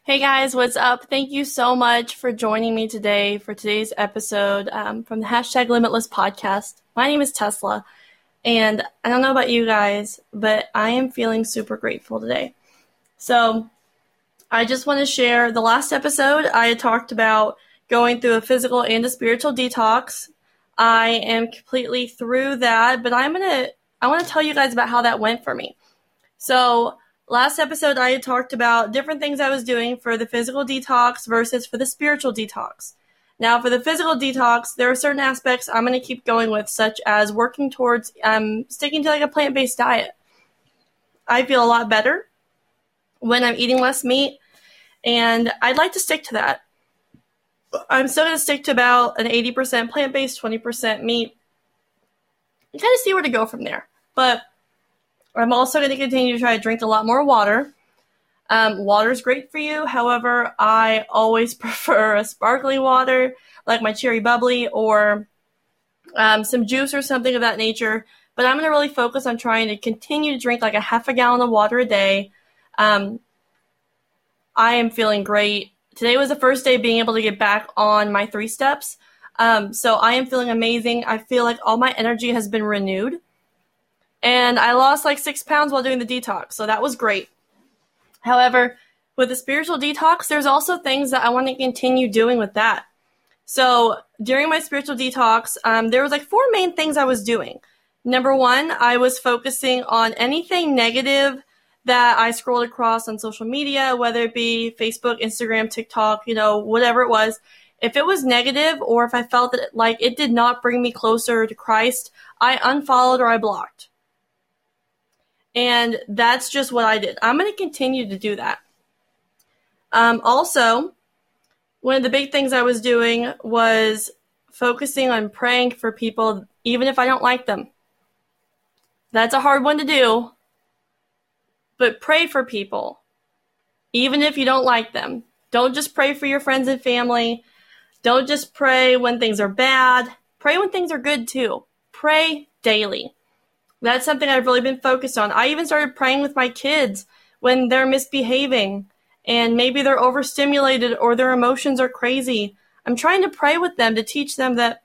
Hey guys, what's up? Thank you so much for joining me today for today's episode um, from the hashtag Limitless podcast. My name is Tesla, and I don't know about you guys, but I am feeling super grateful today. So, I just want to share the last episode I talked about going through a physical and a spiritual detox. I am completely through that, but I'm gonna I want to tell you guys about how that went for me. So last episode I had talked about different things I was doing for the physical detox versus for the spiritual detox. Now, for the physical detox, there are certain aspects I'm going to keep going with, such as working towards um, sticking to like a plant based diet. I feel a lot better when I'm eating less meat, and I'd like to stick to that. I'm still going to stick to about an 80% plant based, 20% meat, and kind of see where to go from there. But I'm also going to continue to try to drink a lot more water. Um, water is great for you. However, I always prefer a sparkling water, like my cherry bubbly, or um, some juice or something of that nature. But I'm going to really focus on trying to continue to drink like a half a gallon of water a day. Um, I am feeling great. Today was the first day being able to get back on my three steps. Um, so I am feeling amazing. I feel like all my energy has been renewed and I lost like six pounds while doing the detox, so that was great. However, with the spiritual detox, there's also things that I want to continue doing with that. So during my spiritual detox, um, there was like four main things I was doing. Number one, I was focusing on anything negative that I scrolled across on social media, whether it be Facebook, Instagram, TikTok, you know, whatever it was. If it was negative or if I felt that like it did not bring me closer to Christ, I unfollowed or I blocked. And that's just what I did. I'm going to continue to do that. Um, also, one of the big things I was doing was focusing on praying for people, even if I don't like them. That's a hard one to do, but pray for people, even if you don't like them. Don't just pray for your friends and family. Don't just pray when things are bad. Pray when things are good too. Pray daily. That's something I've really been focused on. I even started praying with my kids when they're misbehaving and maybe they're overstimulated or their emotions are crazy. I'm trying to pray with them to teach them that,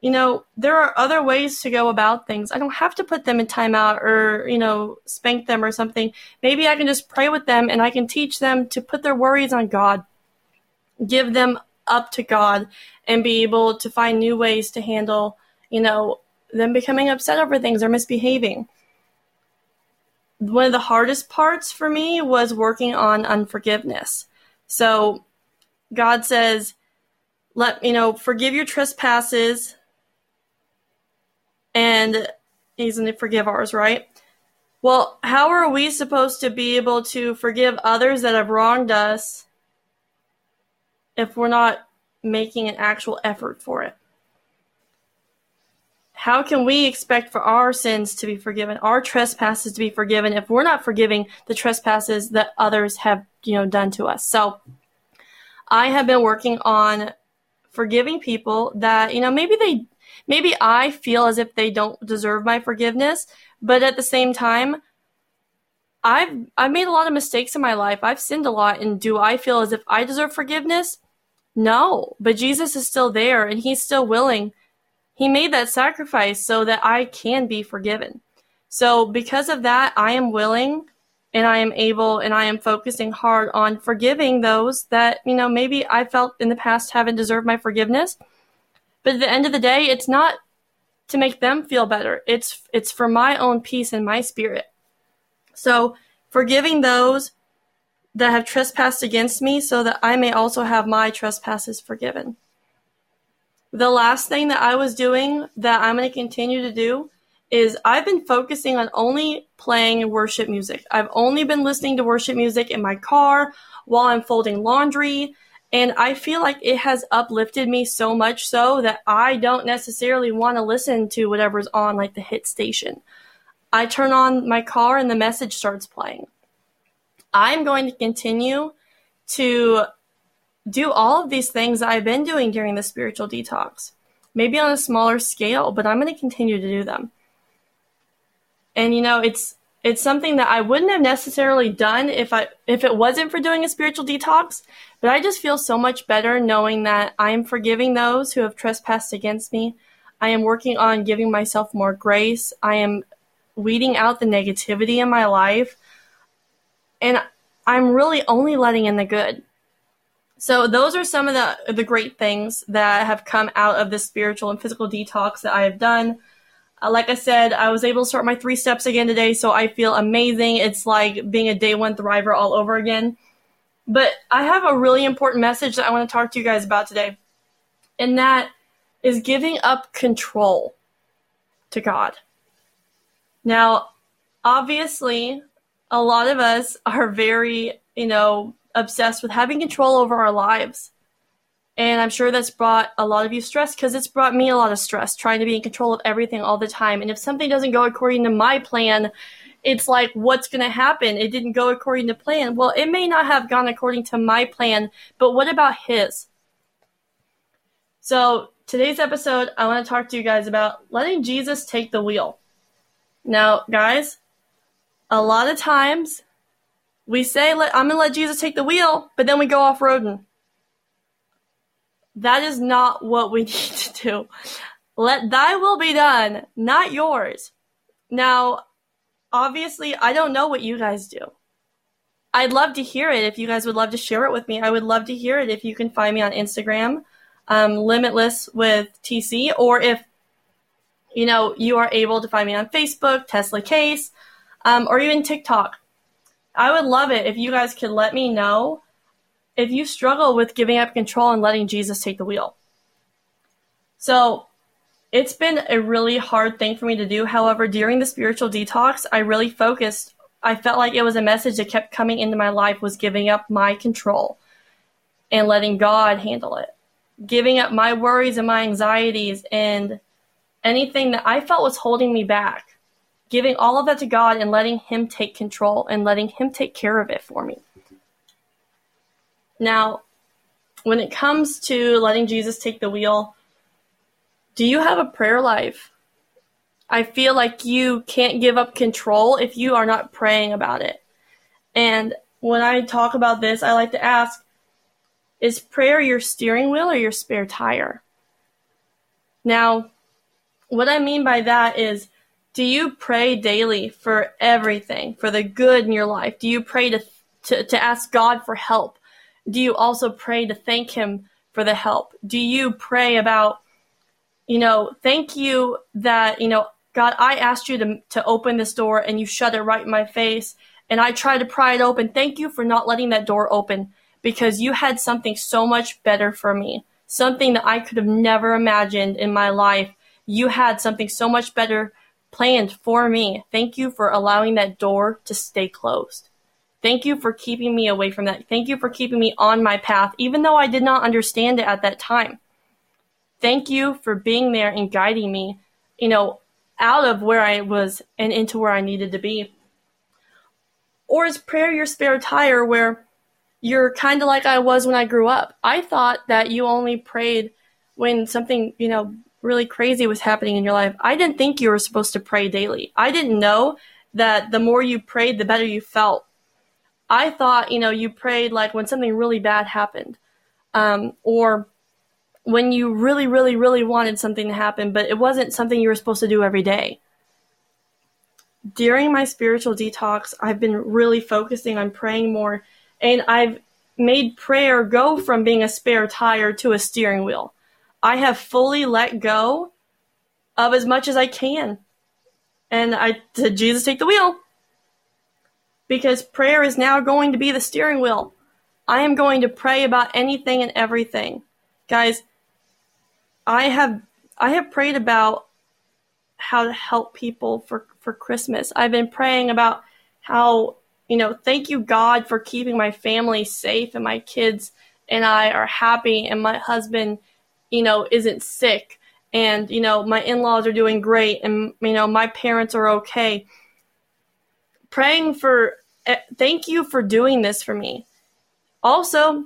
you know, there are other ways to go about things. I don't have to put them in timeout or, you know, spank them or something. Maybe I can just pray with them and I can teach them to put their worries on God, give them up to God, and be able to find new ways to handle, you know, them becoming upset over things or misbehaving. One of the hardest parts for me was working on unforgiveness. So God says, let you know, forgive your trespasses and he's going to forgive ours, right? Well, how are we supposed to be able to forgive others that have wronged us if we're not making an actual effort for it? How can we expect for our sins to be forgiven, our trespasses to be forgiven, if we're not forgiving the trespasses that others have, you know, done to us? So I have been working on forgiving people that, you know, maybe they, maybe I feel as if they don't deserve my forgiveness, but at the same time, I've, I've made a lot of mistakes in my life. I've sinned a lot. And do I feel as if I deserve forgiveness? No, but Jesus is still there and he's still willing he made that sacrifice so that I can be forgiven. So, because of that, I am willing and I am able and I am focusing hard on forgiving those that, you know, maybe I felt in the past haven't deserved my forgiveness. But at the end of the day, it's not to make them feel better. It's it's for my own peace and my spirit. So, forgiving those that have trespassed against me so that I may also have my trespasses forgiven. The last thing that I was doing that I'm going to continue to do is I've been focusing on only playing worship music. I've only been listening to worship music in my car while I'm folding laundry. And I feel like it has uplifted me so much so that I don't necessarily want to listen to whatever's on, like the hit station. I turn on my car and the message starts playing. I'm going to continue to do all of these things I've been doing during the spiritual detox. Maybe on a smaller scale, but I'm going to continue to do them. And you know, it's it's something that I wouldn't have necessarily done if I if it wasn't for doing a spiritual detox, but I just feel so much better knowing that I am forgiving those who have trespassed against me. I am working on giving myself more grace. I am weeding out the negativity in my life. And I'm really only letting in the good. So those are some of the the great things that have come out of this spiritual and physical detox that I have done. Uh, like I said, I was able to start my three steps again today, so I feel amazing. It's like being a day one thriver all over again. But I have a really important message that I want to talk to you guys about today, and that is giving up control to God. Now, obviously, a lot of us are very, you know, obsessed with having control over our lives. And I'm sure that's brought a lot of you stress because it's brought me a lot of stress trying to be in control of everything all the time. And if something doesn't go according to my plan, it's like, what's going to happen? It didn't go according to plan. Well, it may not have gone according to my plan, but what about his? So, today's episode, I want to talk to you guys about letting Jesus take the wheel. Now, guys, a lot of times we say, I'm going to let Jesus take the wheel, but then we go off roading. That is not what we need to do. Let thy will be done, not yours. Now, obviously, I don't know what you guys do. I'd love to hear it if you guys would love to share it with me. I would love to hear it if you can find me on Instagram, um, limitless with TC, or if you know you are able to find me on Facebook, Tesla Case, um, or even TikTok. I would love it if you guys could let me know if you struggle with giving up control and letting Jesus take the wheel. So it's been a really hard thing for me to do. However, during the spiritual detox, I really focused. I felt like it was a message that kept coming into my life was giving up my control and letting God handle it. Giving up my worries and my anxieties and anything that I felt was holding me back. Giving all of that to God and letting Him take control and letting Him take care of it for me. Now, when it comes to letting Jesus take the wheel, do you have a prayer life? I feel like you can't give up control if you are not praying about it. And when I talk about this, I like to ask is prayer your steering wheel or your spare tire? Now, what I mean by that is do you pray daily for everything, for the good in your life? Do you pray to, to, to ask God for help? do you also pray to thank him for the help? Do you pray about, you know, thank you that, you know, God, I asked you to, to open this door and you shut it right in my face. And I tried to pry it open. Thank you for not letting that door open because you had something so much better for me. Something that I could have never imagined in my life. You had something so much better planned for me. Thank you for allowing that door to stay closed. Thank you for keeping me away from that. Thank you for keeping me on my path, even though I did not understand it at that time. Thank you for being there and guiding me, you know, out of where I was and into where I needed to be. Or is prayer your spare tire where you're kind of like I was when I grew up? I thought that you only prayed when something, you know, really crazy was happening in your life. I didn't think you were supposed to pray daily. I didn't know that the more you prayed, the better you felt. I thought, you know, you prayed like when something really bad happened, um, or when you really, really, really wanted something to happen, but it wasn't something you were supposed to do every day. During my spiritual detox, I've been really focusing on praying more, and I've made prayer go from being a spare tire to a steering wheel. I have fully let go of as much as I can. And I said, Jesus, take the wheel because prayer is now going to be the steering wheel. I am going to pray about anything and everything. Guys, I have I have prayed about how to help people for for Christmas. I've been praying about how, you know, thank you God for keeping my family safe and my kids and I are happy and my husband, you know, isn't sick and you know, my in-laws are doing great and you know, my parents are okay praying for eh, thank you for doing this for me. Also,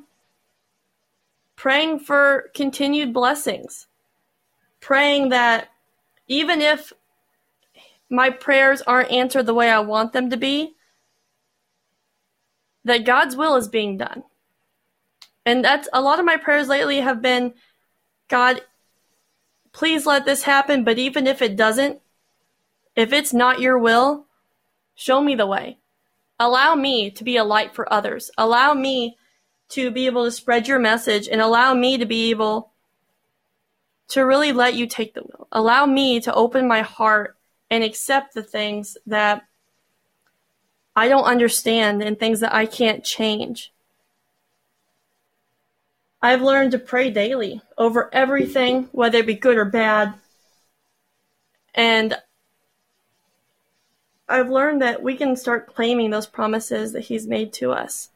praying for continued blessings. Praying that even if my prayers aren't answered the way I want them to be, that God's will is being done. And that's a lot of my prayers lately have been God, please let this happen, but even if it doesn't, if it's not your will, show me the way. Allow me to be a light for others. Allow me to be able to spread your message and allow me to be able to really let you take the wheel. Allow me to open my heart and accept the things that I don't understand and things that I can't change. I've learned to pray daily over everything, whether it be good or bad. And I've learned that we can start claiming those promises that He's made to us.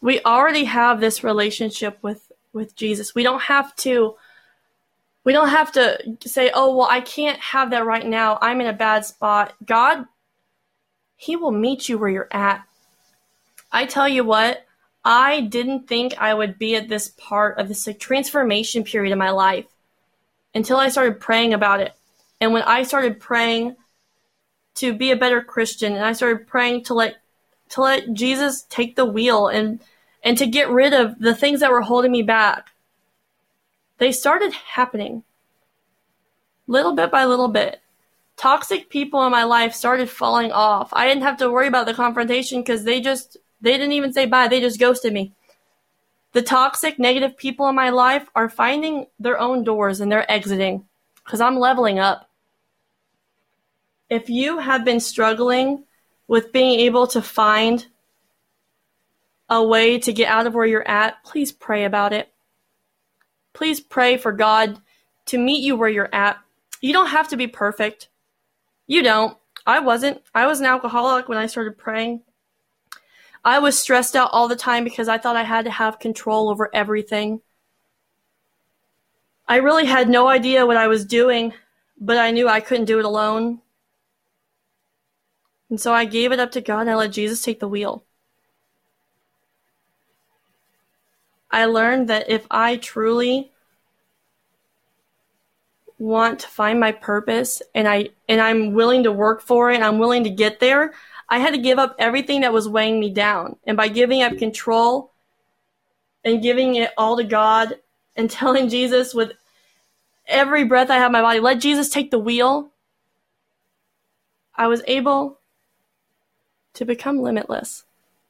We already have this relationship with, with Jesus. We don't have to we don't have to say, oh, well, I can't have that right now. I'm in a bad spot. God, He will meet you where you're at. I tell you what, I didn't think I would be at this part of this like, transformation period in my life until I started praying about it. And when I started praying to be a better Christian and I started praying to let to let Jesus take the wheel and and to get rid of the things that were holding me back they started happening little bit by little bit. Toxic people in my life started falling off. I didn't have to worry about the confrontation because they just, they didn't even say bye. They just ghosted me. The toxic, negative people in my life are finding their own doors and they're exiting because I'm leveling up. If you have been struggling with being able to find a way to get out of where you're at, please pray about it. Please pray for God to meet you where you're at. You don't have to be perfect. You don't. I wasn't. I was an alcoholic when I started praying. I was stressed out all the time because I thought I had to have control over everything. I really had no idea what I was doing, but I knew I couldn't do it alone. And so I gave it up to God and I let Jesus take the wheel. I learned that if I truly want to find my purpose and I and I'm willing to work for it and I'm willing to get there, I had to give up everything that was weighing me down. And by giving up control and giving it all to God and telling Jesus with every breath I have my body, let Jesus take the wheel, I was able to become limitless.